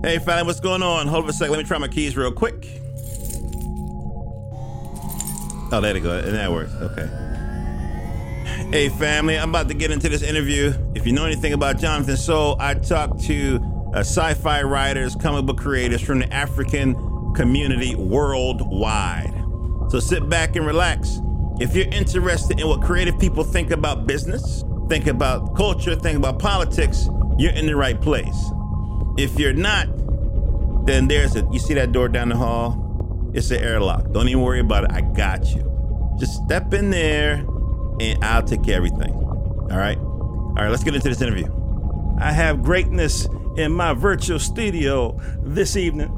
Hey, family, what's going on? Hold on a second. Let me try my keys real quick. Oh, there they go. And that works. Okay. Hey, family, I'm about to get into this interview. If you know anything about Jonathan Soule, I talk to uh, sci fi writers, comic book creators from the African community worldwide. So sit back and relax. If you're interested in what creative people think about business, think about culture, think about politics, you're in the right place. If you're not, then there's a you see that door down the hall? It's an airlock. Don't even worry about it. I got you. Just step in there and I'll take care of everything. All right? All right, let's get into this interview. I have greatness in my virtual studio this evening.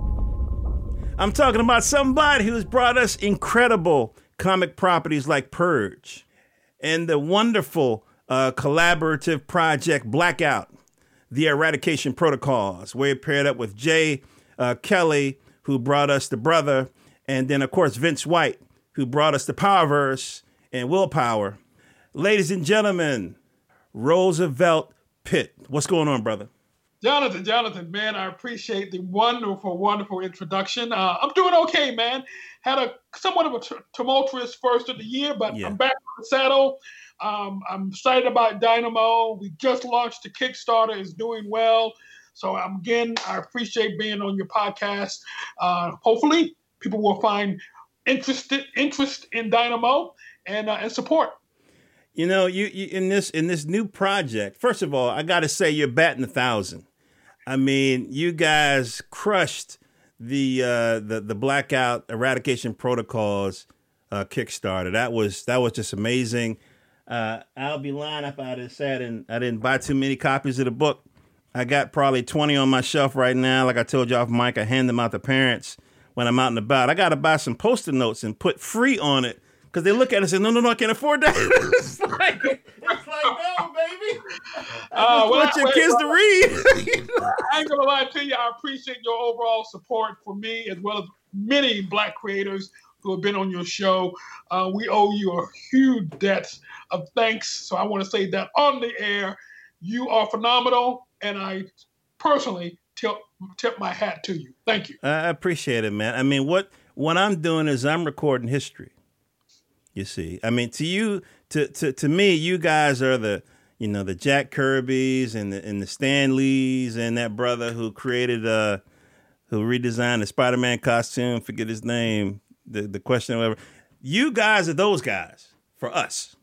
I'm talking about somebody who's brought us incredible comic properties like Purge and the wonderful uh, collaborative project Blackout, the Eradication Protocols, where he paired up with Jay uh, Kelly, who brought us The Brother, and then, of course, Vince White, who brought us The Power Verse and Willpower. Ladies and gentlemen, Roosevelt Pitt. What's going on, brother? Jonathan, Jonathan, man, I appreciate the wonderful, wonderful introduction. Uh, I'm doing okay, man. Had a somewhat of a t- tumultuous first of the year, but yeah. I'm back on the saddle. Um, I'm excited about Dynamo. We just launched the Kickstarter; is doing well. So um, again, I appreciate being on your podcast. Uh, hopefully, people will find interested interest in Dynamo and uh, and support. You know, you, you in this in this new project. First of all, I got to say you're batting a thousand. I mean, you guys crushed the uh, the the blackout eradication protocols uh, Kickstarter. That was that was just amazing. Uh, I'll be lying if I just said and I didn't buy too many copies of the book. I got probably twenty on my shelf right now. Like I told you off mic, I hand them out to parents when I'm out and about. I got to buy some post-it notes and put free on it because they look at it and say, "No, no, no, I can't afford that." it's like, it's like, no, baby. I uh, want your kids to read. I ain't gonna lie to you. I appreciate your overall support for me as well as many Black creators who have been on your show. Uh, we owe you a huge debt of thanks. So I want to say that on the air, you are phenomenal, and I personally tip tip my hat to you. Thank you. I appreciate it, man. I mean, what what I'm doing is I'm recording history. You see, I mean, to you, to to to me, you guys are the you know the Jack Kirby's and the and the Stan Lees and that brother who created uh who redesigned the Spider Man costume. Forget his name. The the question, whatever. You guys are those guys for us,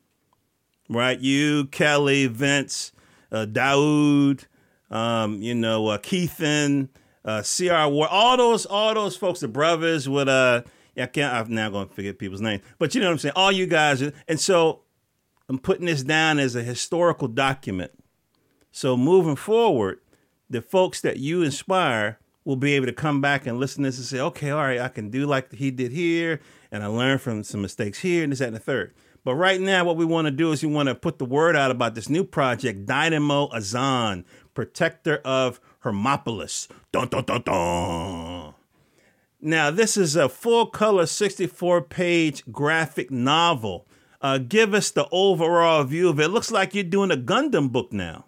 right? You, Kelly, Vince, uh, Daoud, um, you know, uh, Keithan, uh, Cr. All those all those folks, the brothers with uh I can't. I'm now going to forget people's names, but you know what I'm saying. All you guys, and so I'm putting this down as a historical document. So moving forward, the folks that you inspire will be able to come back and listen to this and say, okay, all right, I can do like he did here, and I learned from some mistakes here, and this, that, and the third. But right now, what we want to do is we want to put the word out about this new project, Dynamo Azan, protector of Hermopolis. Dun dun dun dun. Now, this is a full color 64 page graphic novel. Uh, give us the overall view of it. it. Looks like you're doing a Gundam book now.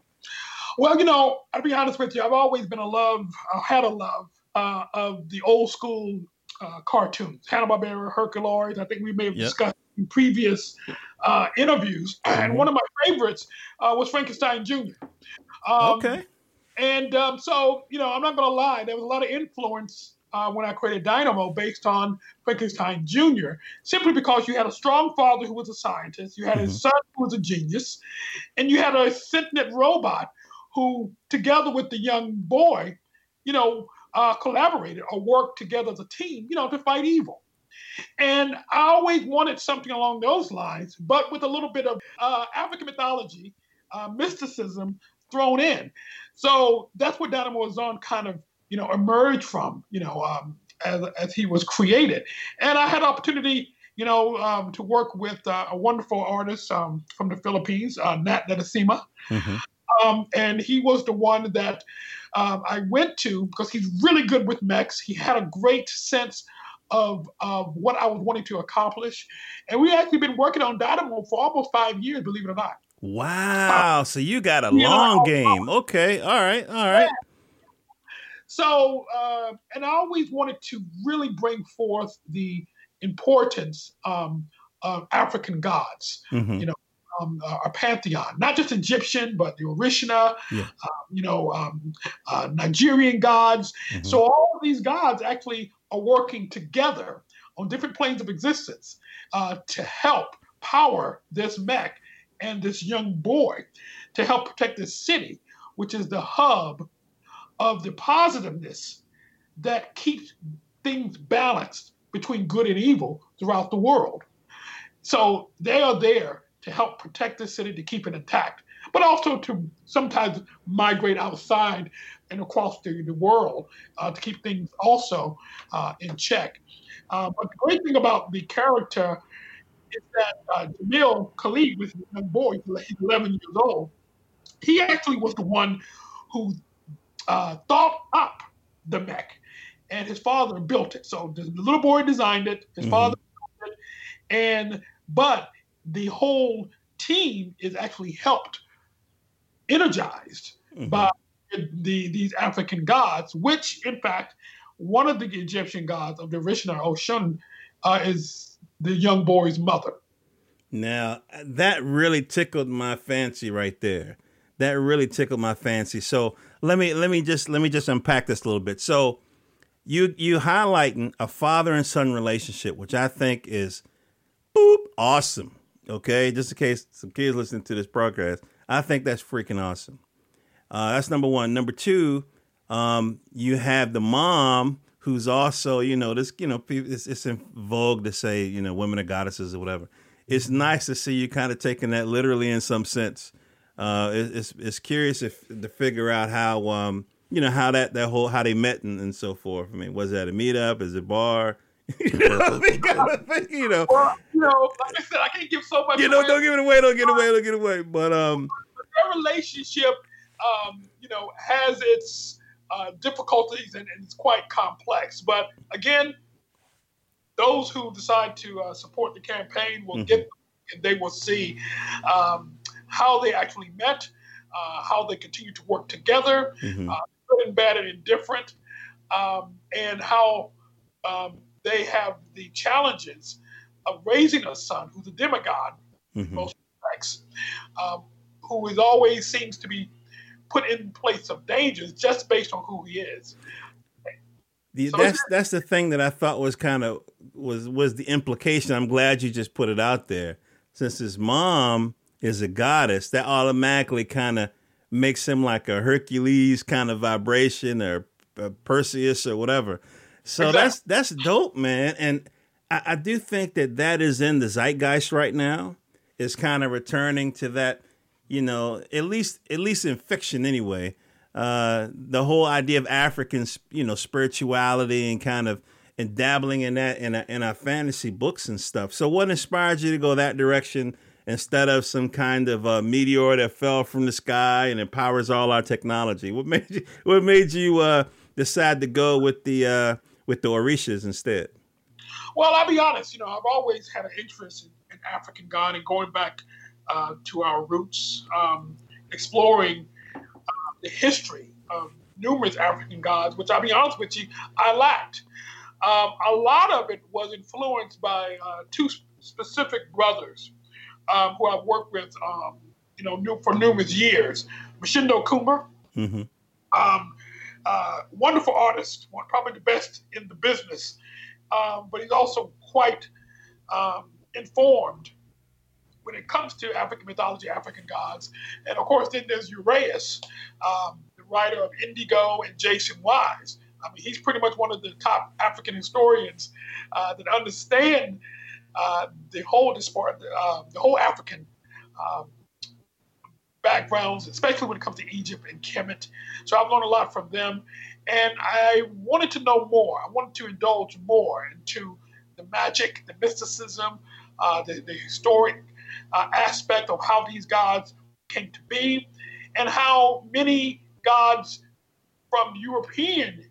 Well, you know, I'll be honest with you. I've always been a love, uh, had a love uh, of the old school uh, cartoons, Hanna Barbera, Herculoids. I think we may have yep. discussed previous uh, interviews. And one of my favorites uh, was Frankenstein Jr. Um, okay. And um, so, you know, I'm not going to lie, there was a lot of influence uh, when I created Dynamo based on Frankenstein Jr., simply because you had a strong father who was a scientist, you had mm-hmm. his son who was a genius, and you had a sentient robot who, together with the young boy, you know, uh, collaborated or worked together as a team, you know, to fight evil. And I always wanted something along those lines, but with a little bit of uh, African mythology, uh, mysticism thrown in. So that's what Dynamo Azan kind of you know, emerged from, you know, um, as, as he was created. And I had opportunity, you know, um, to work with uh, a wonderful artist um, from the Philippines, uh, Nat Netasima. Mm-hmm. Um, and he was the one that um, I went to because he's really good with mechs. He had a great sense of, of what I was wanting to accomplish. And we actually been working on Dynamo for almost five years, believe it or not. Wow. Uh, so you got a long know, game. Okay. All right. All right. so, uh, and I always wanted to really bring forth the importance um, of African gods. Mm-hmm. You know, um, uh, our pantheon, not just Egyptian, but the Orisha, yeah. uh, you know, um, uh, Nigerian gods. Mm-hmm. So all of these gods actually are working together on different planes of existence uh, to help power this mech and this young boy to help protect this city, which is the hub of the positiveness that keeps things balanced between good and evil throughout the world. So they are there to help protect the city, to keep it intact, but also to sometimes migrate outside and across the, the world uh, to keep things also uh, in check. Uh, but the great thing about the character is that uh, Jamil Khalid, was a young boy, he's 11 years old, he actually was the one who uh, thought up the mech, and his father built it. So the, little boy designed it, his mm-hmm. father built it, and but the whole team is actually helped, energized mm-hmm. by the these African gods, which in fact one of the Egyptian gods of the Rishna Oshun uh, is the young boy's mother. Now that really tickled my fancy right there. That really tickled my fancy. So let me let me just let me just unpack this a little bit. So you you highlighting a father and son relationship, which I think is boop awesome. Okay, just in case some kids listening to this broadcast, I think that's freaking awesome. Uh, that's number one. Number two, um, you have the mom who's also, you know, this, you know, it's, it's in vogue to say, you know, women are goddesses or whatever. It's nice to see you kind of taking that literally in some sense uh, it's it's curious if to figure out how um you know how that that whole how they met and, and so forth. I mean, was that a meetup? Is it a bar? you know, you know, well, you know, like I said, I can't give so much. You know, away. don't give it away. Don't give it away. Don't give it away. But um, their relationship, um, you know, has its uh, difficulties and, and it's quite complex. But again, those who decide to uh, support the campaign will mm-hmm. get, and they will see. Um, how they actually met, uh, how they continue to work together, mm-hmm. uh, good and bad and indifferent, um, and how um, they have the challenges of raising a son who's a demigod mm-hmm. most respects, um, who is always seems to be put in place of dangers just based on who he is. The, so that's that's the thing that I thought was kind of was was the implication. I'm glad you just put it out there, since his mom is a goddess, that automatically kind of makes him like a Hercules kind of vibration or Perseus or whatever. So exactly. that's that's dope, man. And I, I, do think that that is in the zeitgeist right now. Is kind of returning to that, you know, at least at least in fiction anyway. Uh, the whole idea of African, you know, spirituality and kind of and dabbling in that in, a, in our fantasy books and stuff. So, what inspired you to go that direction? instead of some kind of a meteor that fell from the sky and empowers all our technology? What made you What made you uh, decide to go with the uh, with the Orishas instead? Well, I'll be honest. You know, I've always had an interest in, in African God and going back uh, to our roots, um, exploring uh, the history of numerous African gods. Which I'll be honest with you, I lacked. Um, a lot of it was influenced by uh, two specific brothers um, who I've worked with, um, you know, for numerous years. Mshindo Kumba, mm-hmm. um, wonderful artist, one, probably the best in the business, um, but he's also quite um, informed when it comes to African mythology, African gods. And of course, then there's Uraeus, um, the writer of Indigo and Jason Wise. I mean, he's pretty much one of the top African historians uh, that understand uh, the whole diaspora, uh, the whole African um, backgrounds, especially when it comes to Egypt and Kemet. So I've learned a lot from them, and I wanted to know more. I wanted to indulge more into the magic, the mysticism, uh, the, the, historic uh, aspect of how these gods came to be, and how many gods from European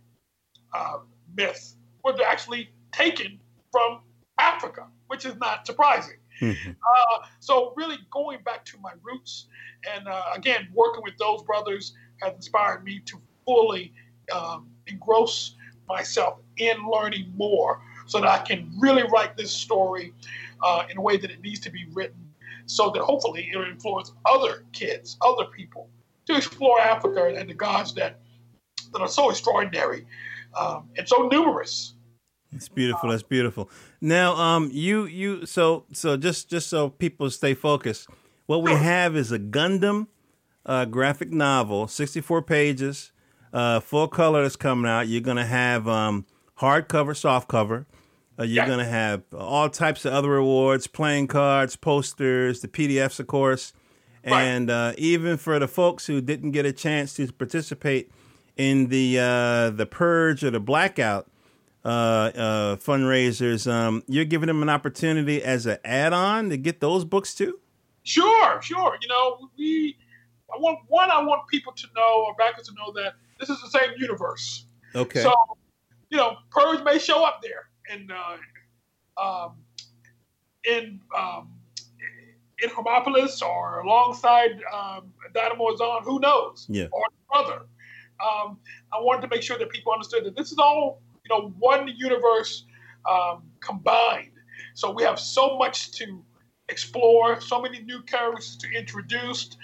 uh, myths were actually taken from Africa which is not surprising. Mm-hmm. Uh, so really going back to my roots and uh, again working with those brothers has inspired me to fully um, engross myself in learning more so that I can really write this story uh, in a way that it needs to be written so that hopefully it'll influence other kids, other people to explore Africa and the gods that, that are so extraordinary um, and so numerous. It's beautiful. That's beautiful. Now, um, you you so so just just so people stay focused. What we have is a Gundam uh, graphic novel, sixty four pages, uh, full color that's coming out. You're gonna have um, hardcover, soft cover. Uh, you're to have all types of other awards, playing cards, posters, the PDFs, of course. Right. And uh, even for the folks who didn't get a chance to participate in the uh, the purge or the blackout uh, uh, fundraisers, um, you're giving them an opportunity as an add-on to get those books too. Sure, sure. You know, we I want one. I want people to know, or backers to know that this is the same universe. Okay. So, you know, purge may show up there in uh, um, in um, in Hermopolis or alongside um, Dynamo Azan, who knows? Yeah. Or brother. Um, I wanted to make sure that people understood that this is all you know one universe um, combined. So we have so much to explore, so many new characters to introduce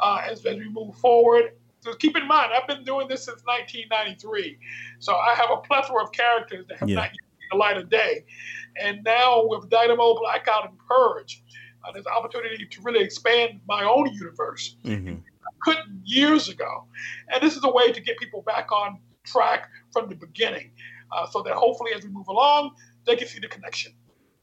uh, as, as we move forward. So keep in mind, I've been doing this since 1993, so I have a plethora of characters that have yeah. not the light of day. And now with Dynamo, Blackout, and Purge, uh, there's an opportunity to really expand my own universe. Mm-hmm. I couldn't years ago. And this is a way to get people back on track from the beginning uh, so that hopefully as we move along, they can see the connection.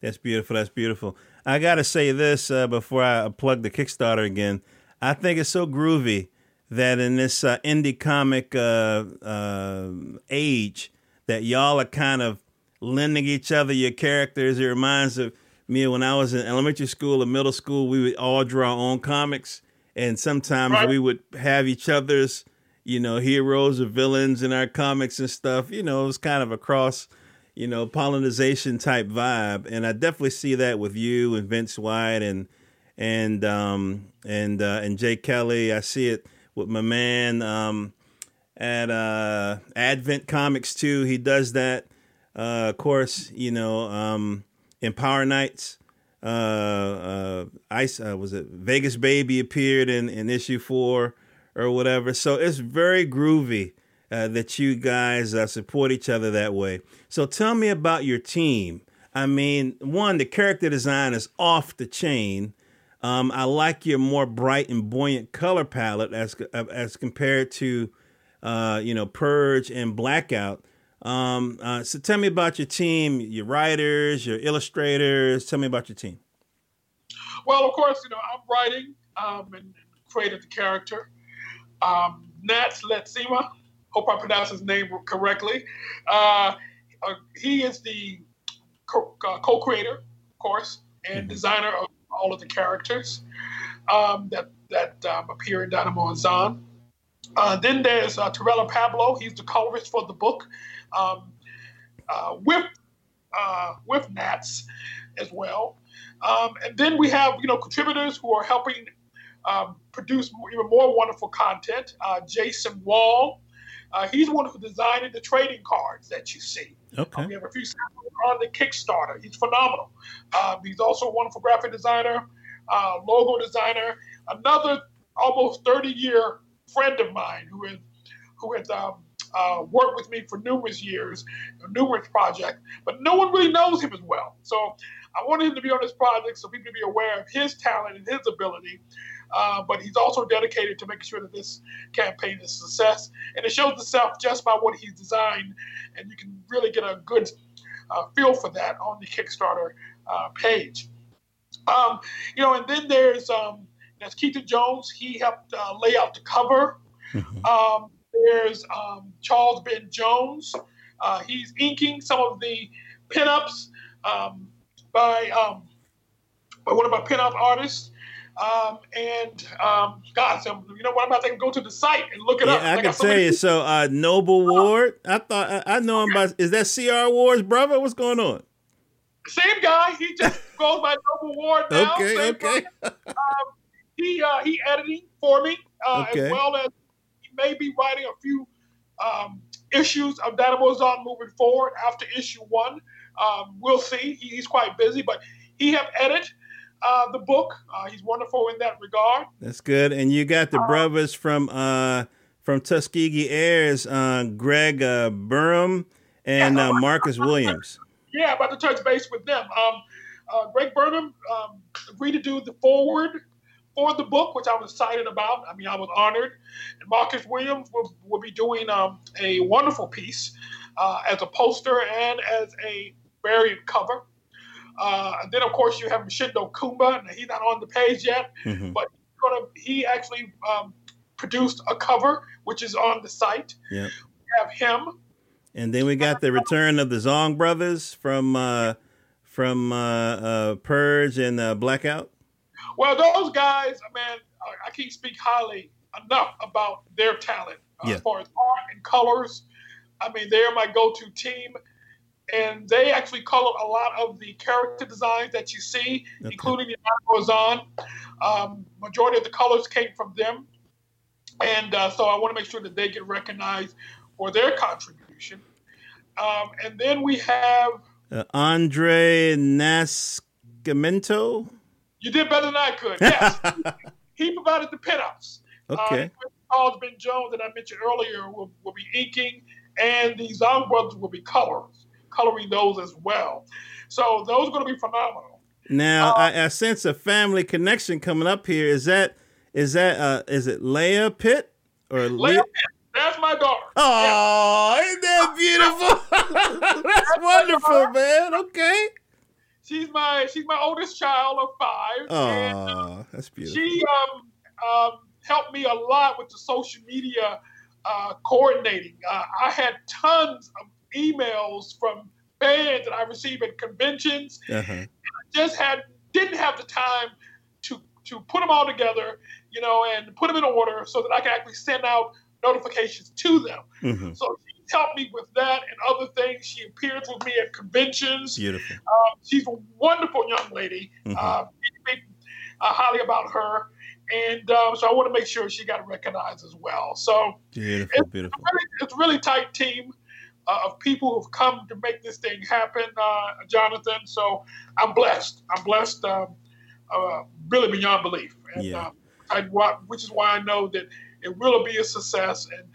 That's beautiful. That's beautiful. I got to say this uh, before I plug the Kickstarter again. I think it's so groovy that in this uh, indie comic uh, uh, age, that y'all are kind of lending each other your characters. It reminds of me when I was in elementary school and middle school. We would all draw our own comics, and sometimes right. we would have each other's, you know, heroes or villains in our comics and stuff. You know, it was kind of a cross, you know, pollination type vibe, and I definitely see that with you and Vince White and and um and uh, and Jay Kelly. I see it with my man um at uh Advent Comics too. He does that uh, of course, you know, um, Empower Nights. Uh, uh, Ice uh, was it Vegas Baby appeared in, in issue four or whatever. So it's very groovy uh, that you guys uh, support each other that way. So tell me about your team. I mean, one, the character design is off the chain. Um, I like your more bright and buoyant color palette as as compared to, uh, you know, Purge and Blackout. Um, uh, so tell me about your team, your writers, your illustrators. Tell me about your team. Well, of course, you know I'm writing um, and created the character. Um, Nats Letsima, hope I pronounced his name correctly. Uh, uh, he is the co- uh, co-creator, of course, and mm-hmm. designer of all of the characters um, that that um, appear in Dynamo Azan. Uh, then there's uh, Torella Pablo. He's the colorist for the book um, uh, with uh, with Nats as well. Um, and then we have you know contributors who are helping um, produce even more wonderful content. Uh, Jason Wall, uh, he's the one who designed the trading cards that you see. Okay. we have a few samples on the Kickstarter. He's phenomenal. Um, he's also a wonderful graphic designer, uh, logo designer, another almost 30 year friend of mine who is who has um, uh, worked with me for numerous years, numerous projects, but no one really knows him as well. So I wanted him to be on this project so people to be aware of his talent and his ability. Uh, but he's also dedicated to making sure that this campaign is a success. And it shows itself just by what he's designed. And you can really get a good uh, feel for that on the Kickstarter uh, page. Um, you know, and then there's um, Keith Jones. He helped uh, lay out the cover. Mm-hmm. Um, there's um, Charles Ben Jones. Uh, he's inking some of the pinups um, by um, by one of our pinup artists. Um, and um, God, so, you know what? I'm about to go to the site and look it yeah, up. I, I can tell you. So, uh, Noble Ward. I thought I, I know him by. Is that CR Ward's brother? What's going on? Same guy. He just goes by Noble Ward now. Okay, Same okay. um, he uh, he editing for me uh, okay. as well as he may be writing a few um, issues of Dynamo Azan moving forward after issue one. Um, we'll see. He, he's quite busy, but he have edited uh, the book. Uh, he's wonderful in that regard. That's good. And you got the brothers from uh, from Tuskegee Heirs, uh, Greg uh, Burnham and uh, Marcus Williams. Yeah, about to touch base with them. Um, uh, Greg Burnham um, agreed to do the forward for the book, which I was excited about. I mean, I was honored. And Marcus Williams will, will be doing um, a wonderful piece uh, as a poster and as a variant cover. Uh, and then, of course, you have Mshindo Kumba, and he's not on the page yet, mm-hmm. but gonna, he actually um, produced a cover, which is on the site. Yeah. We have him. And then we got the return of the Zong brothers from uh, from uh, uh, Purge and uh, Blackout. Well, those guys, man, I can't speak highly enough about their talent uh, yeah. as far as art and colors. I mean, they're my go-to team and they actually colored a lot of the character designs that you see, okay. including the Amazon. Um, majority of the colors came from them, and uh, so I want to make sure that they get recognized for their contribution. Um, and then we have uh, Andre Nascimento. You did better than I could. Yes, he provided the pinups. Okay. Uh, Charles Ben Jones that I mentioned earlier will, will be inking, and the Zong brothers will be colors coloring those as well. So those are going to be phenomenal. Now, uh, I, I, sense a family connection coming up here. Is that is that uh, is it Leah Pitt or Leah? Leah Pitt. That's my daughter. Oh, yeah. ain't that beautiful? That's, That's wonderful, man. Okay. She's my she's my oldest child of five. Oh, that's beautiful. She um, um, helped me a lot with the social media uh, coordinating. Uh, I had tons of emails from fans that I receive at conventions. Uh-huh. I just had didn't have the time to to put them all together, you know, and put them in order so that I could actually send out notifications to them. Mm-hmm. So she helped me with that and other things. She appears with me at conventions. Beautiful. Um, she's a wonderful young lady. Mm-hmm. Uh, uh, highly about her. And um, so I want to make sure she got recognized as well. So beautiful, it's, beautiful. Really, it's a really tight team uh, of people who've come to make this thing happen, uh, Jonathan. So I'm blessed. I'm blessed, um, uh, really beyond belief. And, yeah. I, which is why I know that it will be a success. And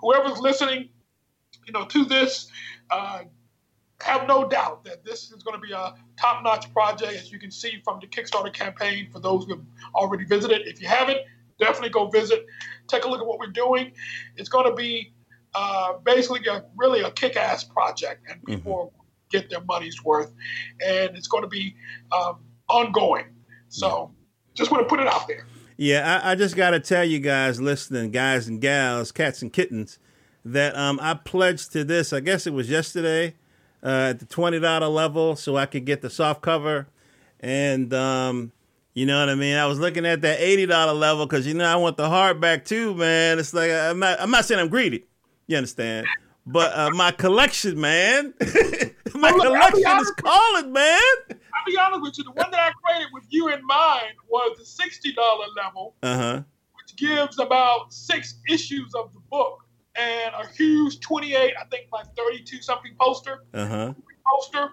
whoever's listening, you know, to this, uh, have no doubt that this is going to be a top-notch project, as you can see from the Kickstarter campaign. For those who have already visited, if you haven't, definitely go visit. Take a look at what we're doing. It's going to be uh, basically a, really a kick-ass project, and mm-hmm. people mm-hmm. get their money's worth, and it's going to be um, ongoing. So, yeah. just want to put it out there. Yeah, I, I just got to tell you guys, listening, guys and gals, cats and kittens, that um, I pledged to this. I guess it was yesterday uh, at the twenty dollar level, so I could get the soft cover, and um, you know what I mean. I was looking at that eighty dollar level because you know I want the hardback too, man. It's like I'm not. I'm not saying I'm greedy. You understand? But uh, my collection, man, my look, collection is calling, man. I'll be honest with you. The one that I created with you in mind was the sixty dollar level, uh-huh. which gives about six issues of the book and a huge twenty-eight, I think, like thirty-two something poster. Uh-huh. Poster.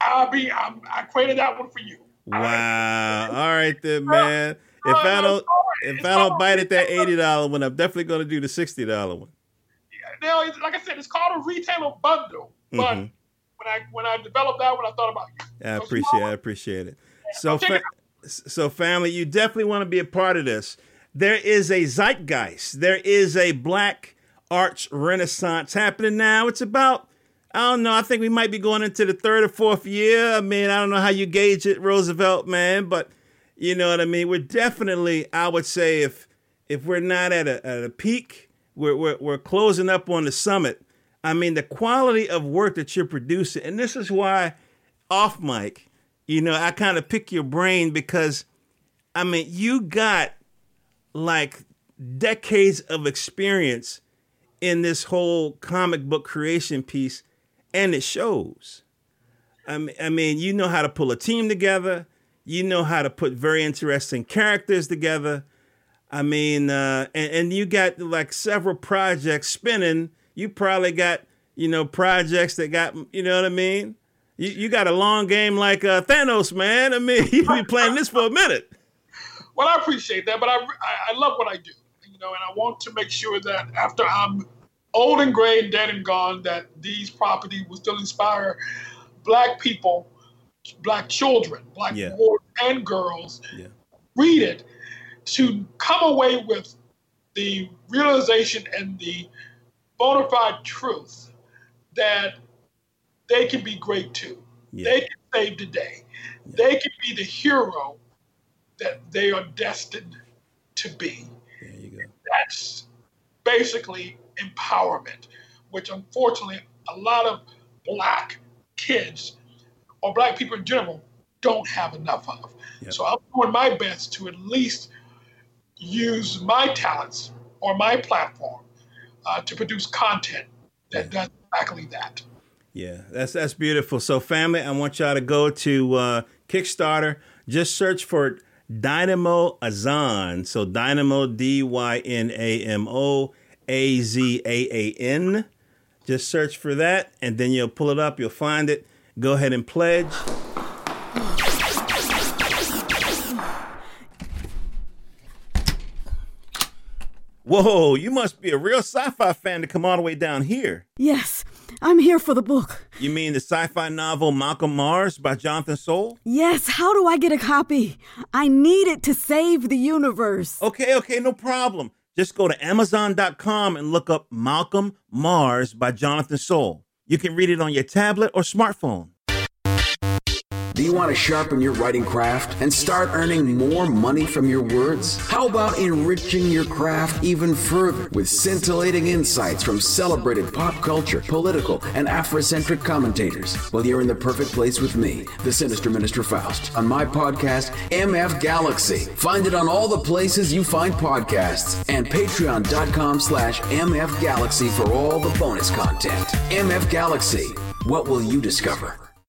I'll be. I'm, i created that one for you. Wow. All right then, man. If I don't, if I don't bite at that eighty dollar one, I'm definitely going to do the sixty dollar one now, like I said, it's called a retailer bundle. But mm-hmm. when I when I developed that one, I thought about you. I appreciate it. I appreciate it. So, fa- so family, you definitely want to be a part of this. There is a zeitgeist. There is a black arts renaissance happening now. It's about I don't know. I think we might be going into the third or fourth year. I mean, I don't know how you gauge it, Roosevelt, man, but you know what I mean. We're definitely, I would say, if if we're not at a at a peak, we're, we're, we're closing up on the summit. I mean, the quality of work that you're producing, and this is why off mic, you know, I kind of pick your brain because, I mean, you got like decades of experience in this whole comic book creation piece, and it shows. I mean, I mean, you know how to pull a team together. You know how to put very interesting characters together. I mean, uh, and, and you got like several projects spinning, you probably got you know projects that got you know what I mean. You, you got a long game like uh, Thanos, man. I mean, you be playing this for a minute. Well, I appreciate that, but I, I love what I do, you know, and I want to make sure that after I'm old and gray and dead and gone, that these properties will still inspire black people, black children, black Yeah. boys and girls. Yeah. Read it to come away with the realization and the bona fide truth that they can be great too. Yeah. They can save the day. They can be the hero that they are destined to be. There you go. That's basically empowerment, which unfortunately a lot of black kids or black people in general don't have enough of. Yep. So I'm doing my best to at least use my talents or my platform uh, to produce content that does exactly that. Yeah, that's that's beautiful. So, family, I want y'all to go to uh, Kickstarter. Just search for Dynamo Azan. So, Dynamo D Y N A M O A Z A A N. Just search for that, and then you'll pull it up. You'll find it. Go ahead and pledge. Whoa, you must be a real sci-fi fan to come all the way down here. Yes, I'm here for the book. You mean the sci-fi novel Malcolm Mars by Jonathan Soule? Yes, how do I get a copy? I need it to save the universe. Okay, okay, no problem. Just go to Amazon.com and look up Malcolm Mars by Jonathan Soule. You can read it on your tablet or smartphone. Do you want to sharpen your writing craft and start earning more money from your words? How about enriching your craft even further with scintillating insights from celebrated pop culture, political, and Afrocentric commentators? Well, you're in the perfect place with me, the Sinister Minister Faust, on my podcast, MF Galaxy. Find it on all the places you find podcasts and patreon.com slash MF Galaxy for all the bonus content. MF Galaxy. What will you discover?